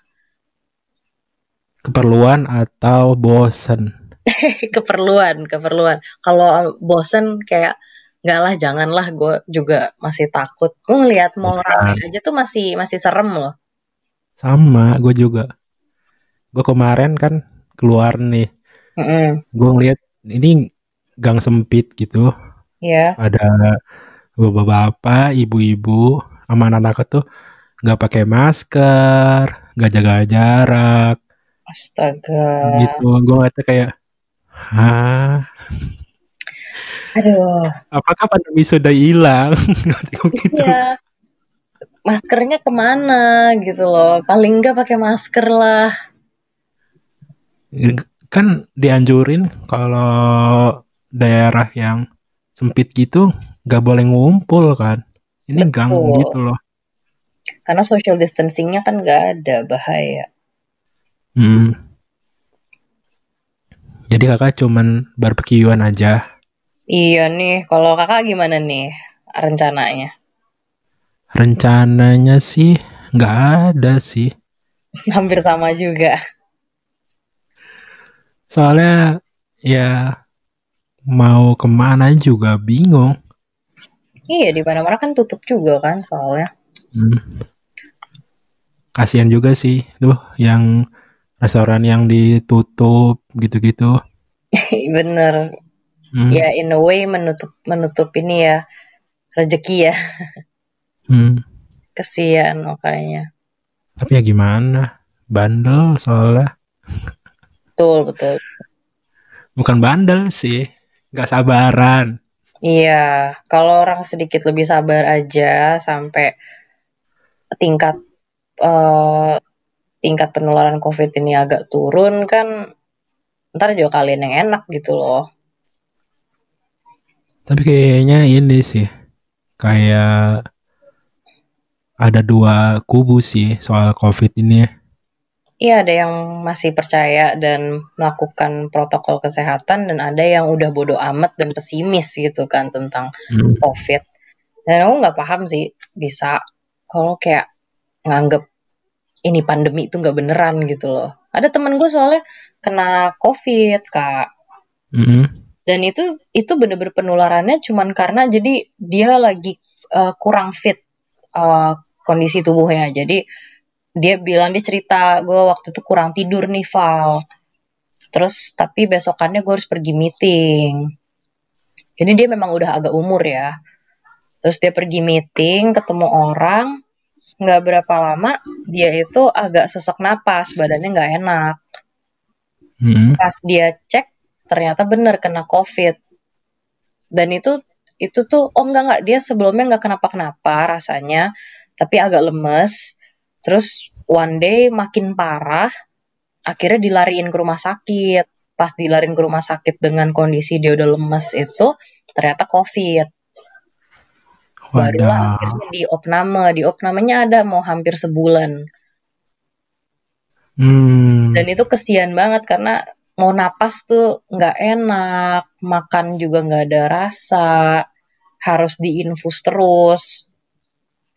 Keperluan atau bosen. keperluan keperluan kalau bosen kayak nggak lah janganlah gue juga masih takut gue ngelihat mall rame aja tuh masih masih serem loh Sama, gue juga. Gue kemarin kan keluar nih. Mm-mm. Gue ngeliat ini gang sempit gitu. ya Ada bapak-bapak, ibu-ibu, sama anak-anak tuh nggak pakai masker, nggak jaga jarak, astaga. Gitu. Gue ngeliatnya kayak, hah, aduh. Apakah pandemi sudah hilang? Gitu. iya. Maskernya ke mana gitu loh. Paling nggak pakai masker lah. Kan dianjurin kalau daerah yang sempit gitu nggak boleh ngumpul kan. Ini gang Betul. gitu loh. karena social distancingnya kan nggak ada bahaya Hmm. Jadi kakak cuman barbekyuan aja. Iya nih, kalau kakak gimana nih rencananya? Rencananya sih nggak ada sih. Hampir sama juga. Soalnya ya mau ke mana juga bingung. Iya, di mana-mana kan tutup juga kan soalnya. Hmm. Kasihan juga sih tuh yang restoran yang ditutup gitu-gitu. Bener. Hmm. Ya in a way menutup menutup ini ya rezeki ya. Hmm. Kesian makanya. Tapi ya gimana? Bandel soalnya. Betul, betul. Bukan bandel sih, nggak sabaran. Iya, kalau orang sedikit lebih sabar aja sampai tingkat uh, tingkat penularan COVID ini agak turun kan, ntar juga kalian yang enak gitu loh. Tapi kayaknya ini sih, kayak ada dua kubu sih soal COVID ini. Iya, ada yang masih percaya dan melakukan protokol kesehatan dan ada yang udah bodoh amat dan pesimis gitu kan tentang Hmm. COVID. Dan aku nggak paham sih bisa kalau kayak nganggep ini pandemi itu nggak beneran gitu loh. Ada temen gue soalnya kena COVID kak. Mm-mm. Dan itu itu bener-bener penularannya cuman karena jadi dia lagi uh, kurang fit uh, kondisi tubuhnya. Jadi dia bilang dia cerita gue waktu itu kurang tidur nih Val. Terus tapi besokannya gue harus pergi meeting. Jadi dia memang udah agak umur ya. Terus dia pergi meeting, ketemu orang, nggak berapa lama dia itu agak sesak napas, badannya nggak enak. Mm-mm. Pas dia cek ternyata bener kena COVID. Dan itu itu tuh oh enggak enggak dia sebelumnya nggak kenapa-kenapa rasanya, tapi agak lemes. Terus one day makin parah, akhirnya dilariin ke rumah sakit. Pas dilariin ke rumah sakit dengan kondisi dia udah lemes itu, ternyata COVID. Barulah akhirnya di opname. Di opnamenya ada mau hampir sebulan. Hmm. Dan itu kesian banget karena mau napas tuh nggak enak, makan juga nggak ada rasa, harus diinfus terus.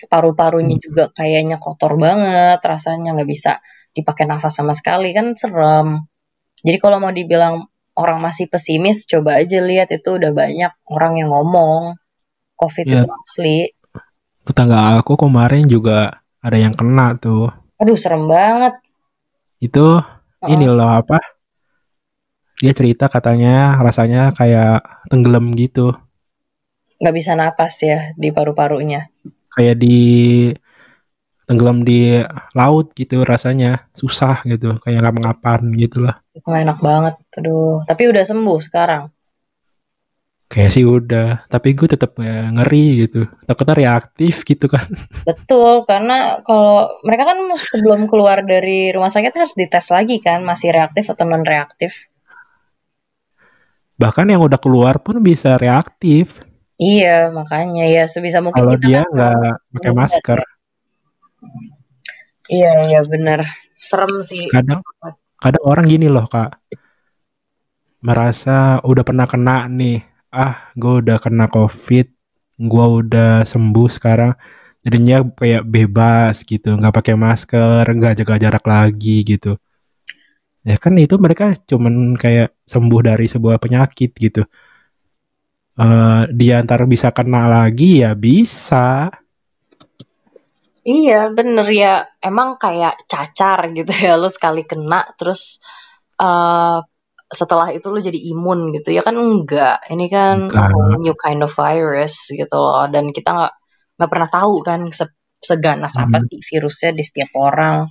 Paru-parunya juga kayaknya kotor banget, rasanya nggak bisa dipakai nafas sama sekali kan serem. Jadi kalau mau dibilang orang masih pesimis, coba aja lihat itu udah banyak orang yang ngomong COVID Ya. itu asli. Tetangga aku kemarin juga ada yang kena tuh. Aduh serem banget. Itu Heeh. ini loh apa? Dia cerita katanya rasanya kayak tenggelam gitu. Nggak bisa napas ya di paru-parunya. Kayak di tenggelam di laut gitu rasanya. Susah gitu. Kayak nggak mengapan gitu lah. Itu enak banget. Aduh, tapi udah sembuh sekarang. Kayak sih udah. Tapi gue tetap ya, ngeri gitu. Takutnya reaktif gitu kan. Betul, karena kalau mereka kan sebelum keluar dari rumah sakit harus dites lagi kan, masih reaktif atau non reaktif. Bahkan yang udah keluar pun bisa reaktif. Iya, makanya ya sebisa mungkin Kalau kita dia kan nggak pakai menghindar masker. ya. Iya, iya benar. Serem sih. Kadang kadang orang gini loh kak. Merasa udah pernah kena nih. Ah gue udah kena covid. Gue udah sembuh sekarang. Jadinya kayak bebas gitu. nggak pakai masker. nggak jaga jarak lagi gitu. Ya kan itu mereka cuman kayak sembuh dari sebuah penyakit gitu. Eh dia antar bisa kena lagi ya bisa. Iya, bener ya. Emang kayak cacar gitu ya, lu sekali kena terus eh setelah itu lu jadi imun gitu ya kan enggak. Ini kan Enggak. new kind of virus gitu loh dan kita nggak nggak pernah tahu kan se- seganas apa Hmm. sih virusnya di setiap orang.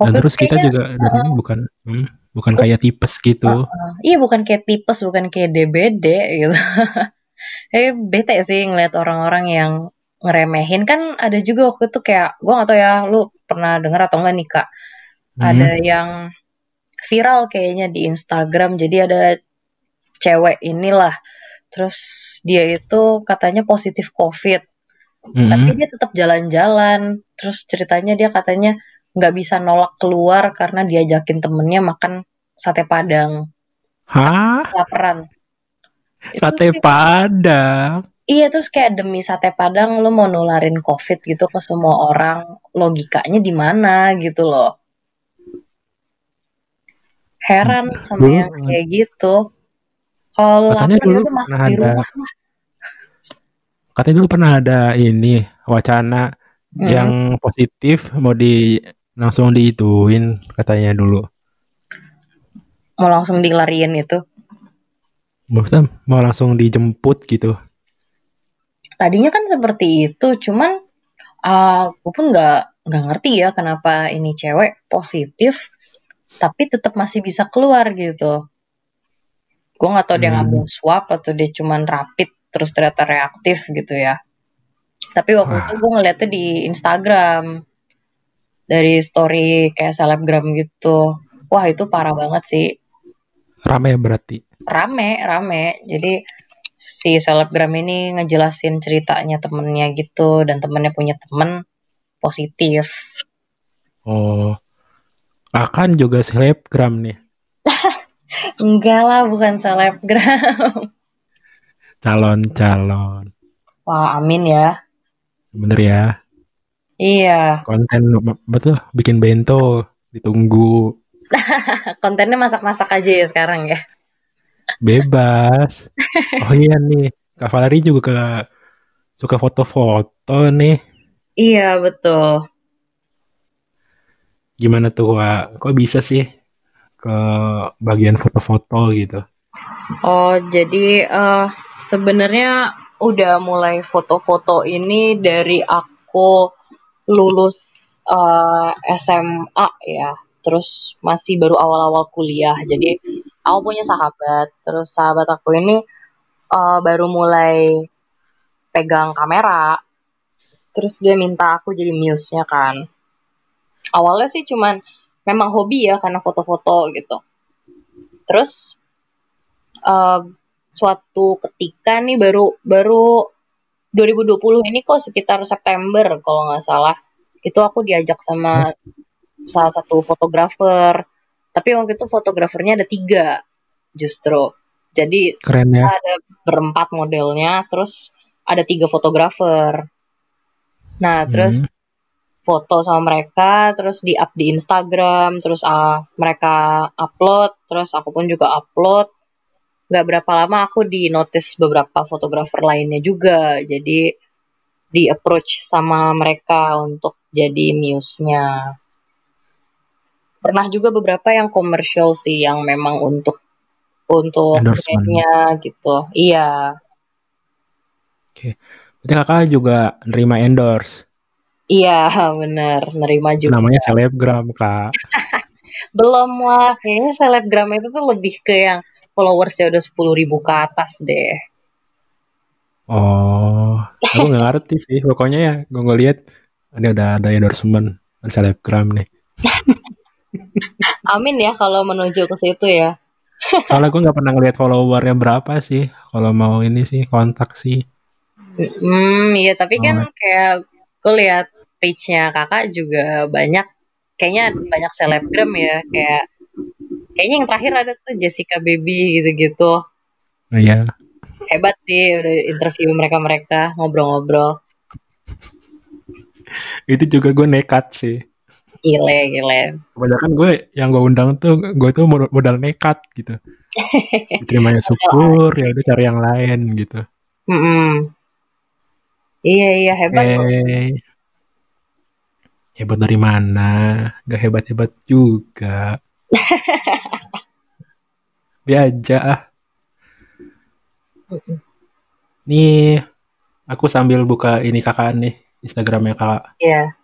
Dan terus kita juga dari ini bukan hmm, bukan kayak tipes gitu. Heeh. Iya bukan kayak tipes, bukan kayak DBD gitu. Eh bete sih ngeliat orang-orang yang ngeremehin kan ada juga waktu itu kayak gue gak tau ya lu pernah denger atau enggak nih kak ada Hmm. yang viral kayaknya di Instagram jadi ada cewek inilah terus dia itu katanya positif covid tapi Mm-mm. dia tetap jalan-jalan terus ceritanya dia katanya nggak bisa nolak keluar karena diajakin temennya makan sate padang. Hah? laparan. Sate Padang. Iya terus kayak demi sate padang lu mau nularin covid gitu ke semua orang logikanya di mana gitu loh. Heran sama yang kayak gitu. Kalau Katanya lapar dulu udah masuk di rumah. Lah katanya dulu pernah ada ini wacana Mm-mm. yang positif mau di langsung diituin katanya dulu. mau langsung dilariin itu Maksudnya mau langsung dijemput gitu. tadinya kan seperti itu cuman uh, aku pun nggak nggak ngerti ya kenapa ini cewek positif tapi tetap masih bisa keluar gitu gue nggak tahu dia Hmm. ngambil swab atau dia cuman rapid terus ternyata reaktif gitu ya tapi waktu Wah. itu gue ngeliatnya di Instagram dari story kayak selebgram gitu wah itu parah banget sih Rame berarti. rame rame jadi si selebgram ini ngejelasin ceritanya temennya gitu dan temennya punya temen positif Oh. Akan juga selebgram nih. enggak lah bukan selebgram Calon-calon. wah amin ya Bener ya. Iya Konten betul bikin bento ditunggu kontennya masak-masak aja ya sekarang ya bebas. Oh iya nih, Kak Valerie juga ke suka foto-foto nih. iya betul Gimana tuh, Wak? Kok bisa sih ke bagian foto-foto gitu? oh jadi eh, sebenarnya udah mulai foto-foto ini dari aku lulus eh, SMA ya. Terus masih baru awal-awal kuliah. Jadi aku punya sahabat. Terus sahabat aku ini eh, baru mulai pegang kamera. Terus dia minta aku jadi muse-nya kan. Awalnya sih cuman memang hobi ya karena foto-foto gitu. Terus eh, suatu ketika nih baru baru 2020 ini kok sekitar September kalau nggak salah. Itu aku diajak sama salah satu fotografer. Tapi waktu itu fotografernya ada tiga justru. Jadi Keren ya. ada berempat modelnya terus ada tiga fotografer. Nah terus Hmm. foto sama mereka terus di up di Instagram terus ah, mereka upload terus aku pun juga upload nggak berapa lama aku di notice beberapa fotografer lainnya juga. Jadi di approach sama mereka untuk jadi muse-nya. Pernah juga beberapa yang komersial sih yang memang untuk untuk brandnya gitu. Iya. Berarti kakak juga nerima endorse. iya bener. Nerima juga. Namanya selebgram, Kak. belum lah. Kayaknya selebgram itu tuh lebih ke yang followersnya udah 10.000 ribu ke atas deh Oh, aku nggak ngerti sih. Pokoknya ya, gue ngeliat ini udah ada endorsement dan selebgram nih. amin ya kalau menuju ke situ ya Soalnya gue nggak pernah ngeliat followernya berapa sih. Kalau mau ini sih kontak sih. Hmm, iya tapi kan Oh. kayak gue lihat page-nya kakak juga banyak, kayaknya banyak selebgram ya, kayak kayaknya yang terakhir ada tuh Jessica Baby gitu-gitu. Nah, ya, Hebat sih udah interview mereka-mereka ngobrol-ngobrol. itu juga gue nekat sih. Gile, gile. Kebanyakan gue yang gue undang tuh gue tuh modal, nekat gitu. Diterimanya syukur, ya udah cari yang lain gitu. Mm-mm. Iya, iya hebat. loh. Eh, hebat dari mana? Gak hebat-hebat juga. Ah. Nih, aku sambil buka ini kakak nih, Instagramnya kakak. Iya.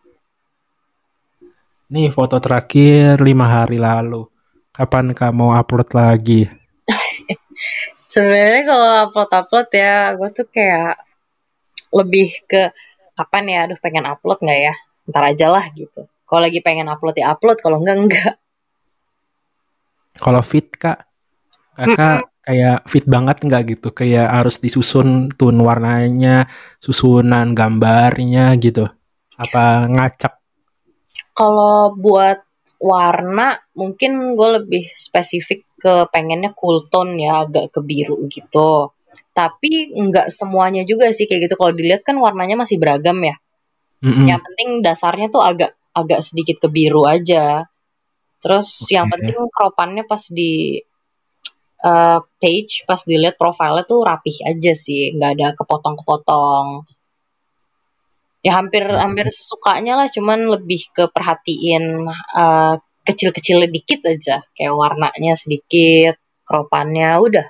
Nih foto terakhir lima hari lalu. Kapan kamu upload lagi? Sebenarnya kalau upload-upload ya, gue tuh kayak lebih ke kapan ya, aduh pengen upload nggak ya? Ntar aja lah gitu. Kalau lagi pengen upload ya upload, kalau enggak enggak. Kalau fit kak, kakak kayak fit banget nggak gitu? Kayak harus disusun tun warnanya, susunan gambarnya gitu. Apa ngacak? Kalau buat warna, mungkin gue lebih spesifik ke pengennya cool tone ya, agak ke biru gitu. Tapi nggak semuanya juga sih kayak gitu. Kalau dilihat kan warnanya masih beragam ya. Mm-mm. Yang penting dasarnya tuh agak agak sedikit ke biru aja. Terus yang Oke. penting kropannya pas di eh, page, pas dilihat profilnya tuh rapih aja sih, nggak ada kepotong-kepotong. Ya hampir hampir sukanya lah, cuman lebih ke perhatiin eh, kecil-kecilnya dikit aja, kayak warnanya sedikit, kropannya udah.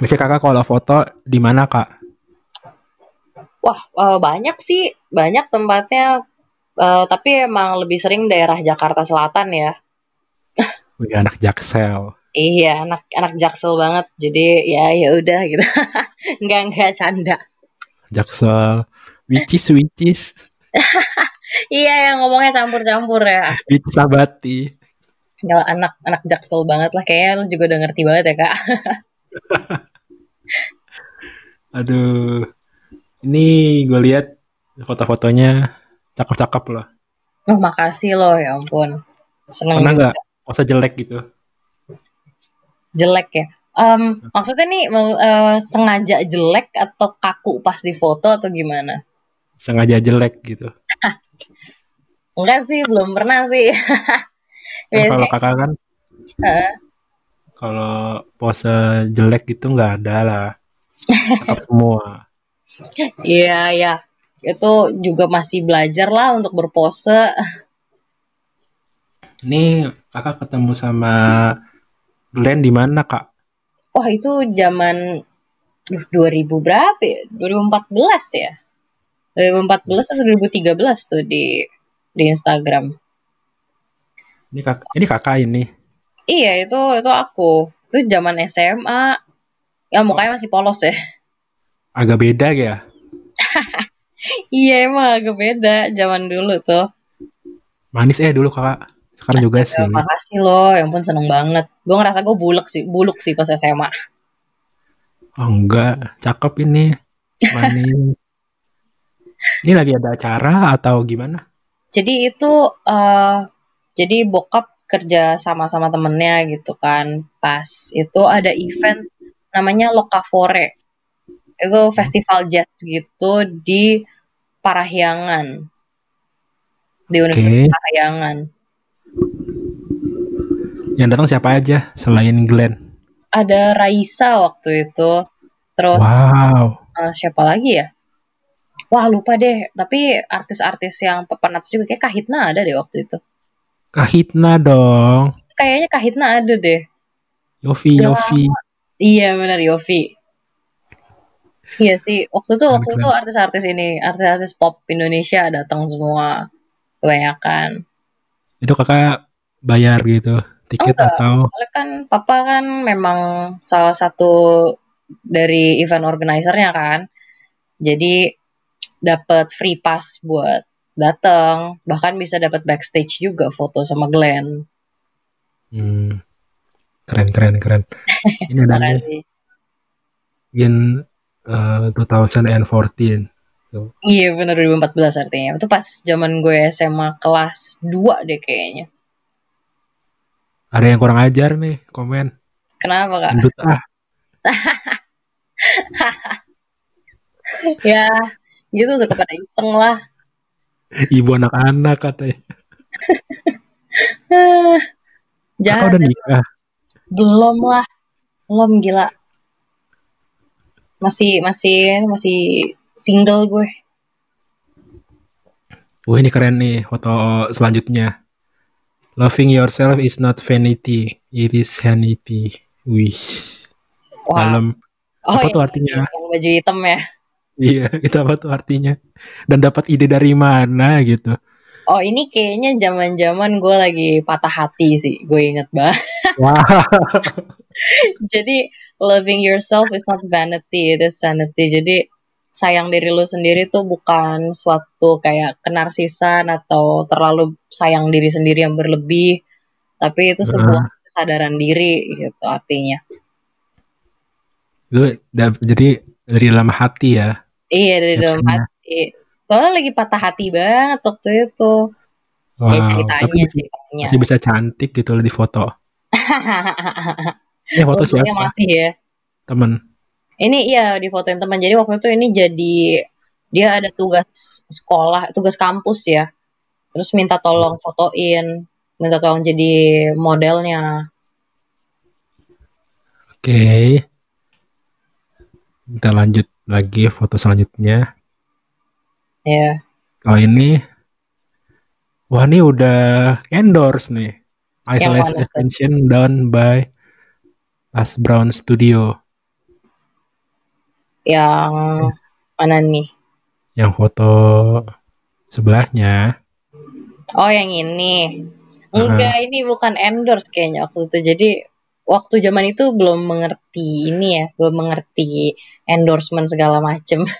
Biasanya kakak kalau foto di mana kak? Wah, eh, banyak sih, banyak tempatnya. Eh, tapi emang lebih sering daerah Jakarta Selatan ya. Wih, anak Jaksel. Iya, anak anak Jaksel banget. Jadi ya ya udah gitu. Enggak enggak canda. Jaksel. Which is, which is. Iya, yang ngomongnya campur-campur ya. Which is Abati. Kalau anak anak Jaksel banget lah kayaknya lu juga udah ngerti banget ya, Kak. Aduh. Ini gue lihat foto-fotonya cakep-cakep loh. Oh, makasih loh, ya ampun. Seneng Pernah nggak masa jelek gitu? jelek ya. Em, maksudnya nih eh, sengaja jelek atau kaku pas di foto atau gimana? Sengaja jelek gitu. Enggak sih, belum pernah sih. Kan kalau Biasanya kakak kan Heeh. kalau pose jelek gitu nggak ada lah. Cakep semua. Iya, ya. Itu juga masih belajar lah untuk berpose. Ini kakak ketemu sama Glenn di mana kak? Wah, itu zaman duh, 2000 berapa ya? 2014 ya? 2014 atau 2013 tuh di di Instagram. Ini kakak, ini kakak ini. Iya, itu itu aku. Itu zaman SMA. Ya mukanya masih polos ya. Agak beda ya. Iya, emang agak beda zaman dulu tuh. Manis eh dulu kakak. Sekarang juga sih. Ya, makasih loh, yang pun seneng banget. Gue ngerasa gue buluk sih, buluk sih pas SMA. Oh enggak, cakep ini. Manis. ini lagi ada acara atau gimana? Jadi itu eh jadi bokap kerja sama-sama temennya gitu kan. Pas itu ada event namanya Lokavore. Itu festival jazz gitu di Parahyangan. Di Universitas Oke. Parahyangan. Yang datang siapa aja selain Glenn? Ada Raisa waktu itu. Terus Wow. eh, siapa lagi ya? Wah lupa deh. Tapi artis-artis yang pepenat juga kayak Kahitna ada deh waktu itu. Kahitna dong. Kayaknya Kahitna ada deh. Yofi, Yofi. Iya benar Yofi. Iya sih, waktu itu waktu itu artis-artis ini, artis-artis pop Indonesia datang semua kebanyakan. Itu kakak bayar gitu tiket Enggak, atau soalnya kan papa kan memang salah satu dari event organizer-nya kan. Jadi dapat free pass buat datang, bahkan bisa dapat backstage juga foto sama Glenn. Hmm, keren keren keren. Ini Makasih. in uh, 2014. Tuh. Iya benar 2014 artinya. Itu pas zaman gue SMA kelas 2 deh kayaknya. Ada yang kurang ajar nih komen. Kenapa kak? Gendut ah. Ya gitu suka pada iseng lah. Ibu anak-anak katanya. Ah, Jahat udah nikah. belum lah. Belum gila. Masih masih masih single gue. Wah ini keren nih foto selanjutnya. Loving yourself is not vanity, it is sanity. Wih, Wah. dalam. Oh, Apa yang, tuh artinya? yang baju hitam ya. Iya, itu apa tuh artinya? Dan dapat ide dari mana gitu? Oh ini kayaknya zaman-zaman gue lagi patah hati sih. Gue inget banget. Wah, Jadi loving yourself is not vanity, it is sanity. Jadi sayang diri lu sendiri tuh bukan suatu kayak kenarsisan atau terlalu sayang diri sendiri yang berlebih, tapi itu sebuah kesadaran diri gitu artinya. da- jadi dari dalam hati ya. Iya dari dalam hati. Soalnya lagi patah hati banget waktu itu. Wow, ceritanya, tapi masih, ceritanya. masih bisa cantik gitu loh di foto. Ini foto Untungnya siapa? masih ya. Temen. Ini iya di fotoin teman. Jadi waktu itu ini jadi dia ada tugas sekolah, tugas kampus ya. Terus minta tolong fotoin, minta tolong jadi modelnya. Oke. Kita lanjut lagi foto selanjutnya. Ya. Kalau ini, wah ini udah endorse nih. Tuh? extension done by Las Brown Studio. Yang mana nih? Yang foto sebelahnya. Oh, yang ini. Enggak, ini bukan endorse kayaknya waktu itu. Jadi waktu zaman itu belum mengerti ini ya, belum mengerti endorsement segala macem.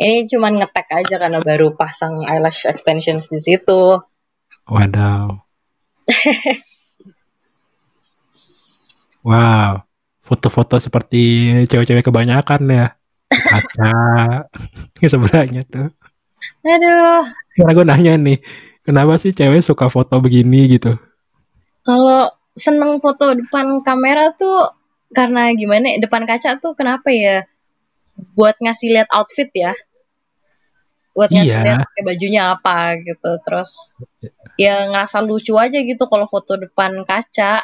Ini cuman ngetek aja karena baru pasang eyelash extensions di situ. Wadaw. wow. Foto-foto seperti cewek-cewek kebanyakan ya. Kaca. Di sebelahnya tuh. Aduh, Karena gue nanya nih, kenapa sih cewek suka foto begini gitu? kalau seneng foto depan kamera tuh karena gimana? ya, Depan kaca tuh kenapa ya? Buat ngasih lihat outfit ya. Buat ngasih Iya. lihat pakai bajunya apa gitu. Terus ya ngerasa lucu aja gitu kalau foto depan kaca.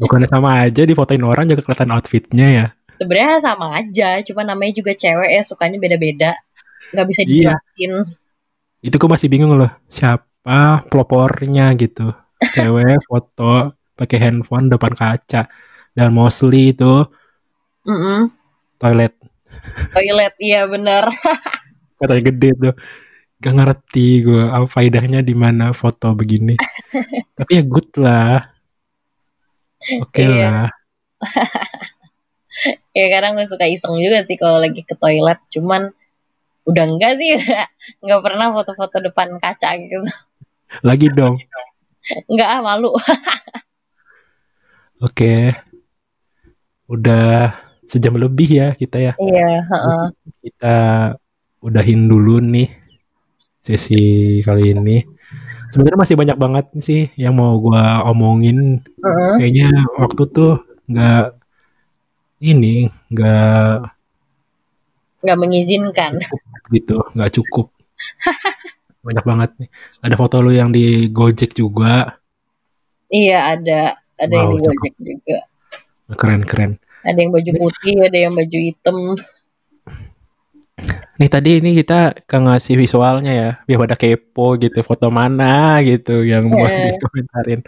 Bukannya sama aja difotoin orang juga kelihatan outfitnya ya. Sebenarnya sama aja, cuma namanya juga cewek ya sukanya beda-beda. Nggak bisa Iya. dijelasin. Itu gue masih bingung loh, siapa pelopornya gitu. Cewek foto pakai handphone depan kaca. Dan mostly itu Mm-mm. toilet. Toilet, iya bener. Katanya gede tuh. Gak ngerti gue apa faedahnya di mana foto begini. Tapi ya good lah. Oke Iya. lah. ya kadang gue suka iseng juga sih kalau lagi ke toilet. Cuman udah enggak sih, nggak pernah foto-foto depan kaca gitu. Lagi dong. Enggak ah, malu. Oke. Udah sejam lebih ya kita ya. Iya, heeh. Kita udahin dulu nih sesi kali ini. Sebenarnya masih banyak banget sih yang mau gua omongin. Heeh. Kayaknya waktu tuh nggak ini nggak Nggak mengizinkan. gitu, nggak cukup. Banyak banget nih. Ada foto lu yang di Gojek juga. Iya ada, ada yang Wow, di Gojek juga. Keren-keren. Ada yang baju putih, ada yang baju hitam. Nih tadi ini kita ke ngasih visualnya ya, biar pada kepo gitu, foto mana gitu yang mau Eh. dikomentarin.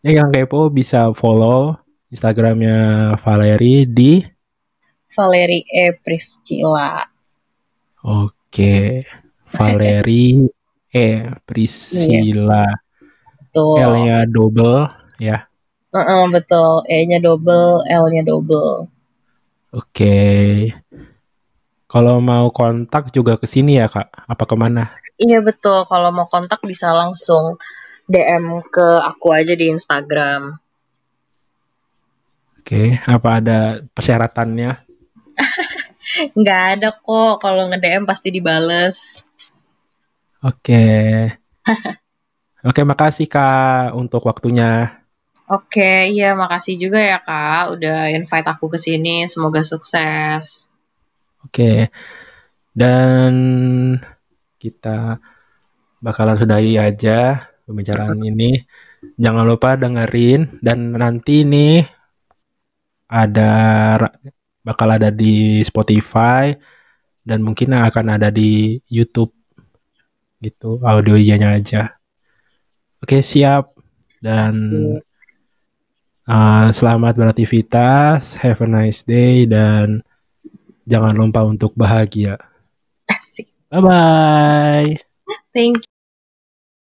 Ya yang kepo bisa follow Instagramnya Valeri di Valeri E. Priscilla. Oke Valeri E Priscilla Betul. L-nya double ya. Heeh, betul. E-nya double, L-nya double. Oke. Kalau mau kontak juga ke sini ya kak? Apa ke mana? Iya betul. Kalau mau kontak bisa langsung DM ke aku aja di Instagram. Oke, apa ada persyaratannya? Nggak ada kok. Kalau nge-DM pasti dibales. Oke. Oke, makasih Kak untuk waktunya. Oke, iya makasih juga ya Kak udah invite aku ke sini. Semoga sukses. Oke. Dan kita bakalan sudahi aja pembicaraan ini. Jangan lupa dengerin dan nanti nih ada bakal ada di Spotify dan mungkin akan ada di YouTube gitu audionya aja. Oke, siap. Dan uh, selamat beraktivitas, have a nice day dan jangan lupa untuk bahagia. Bye bye. Thank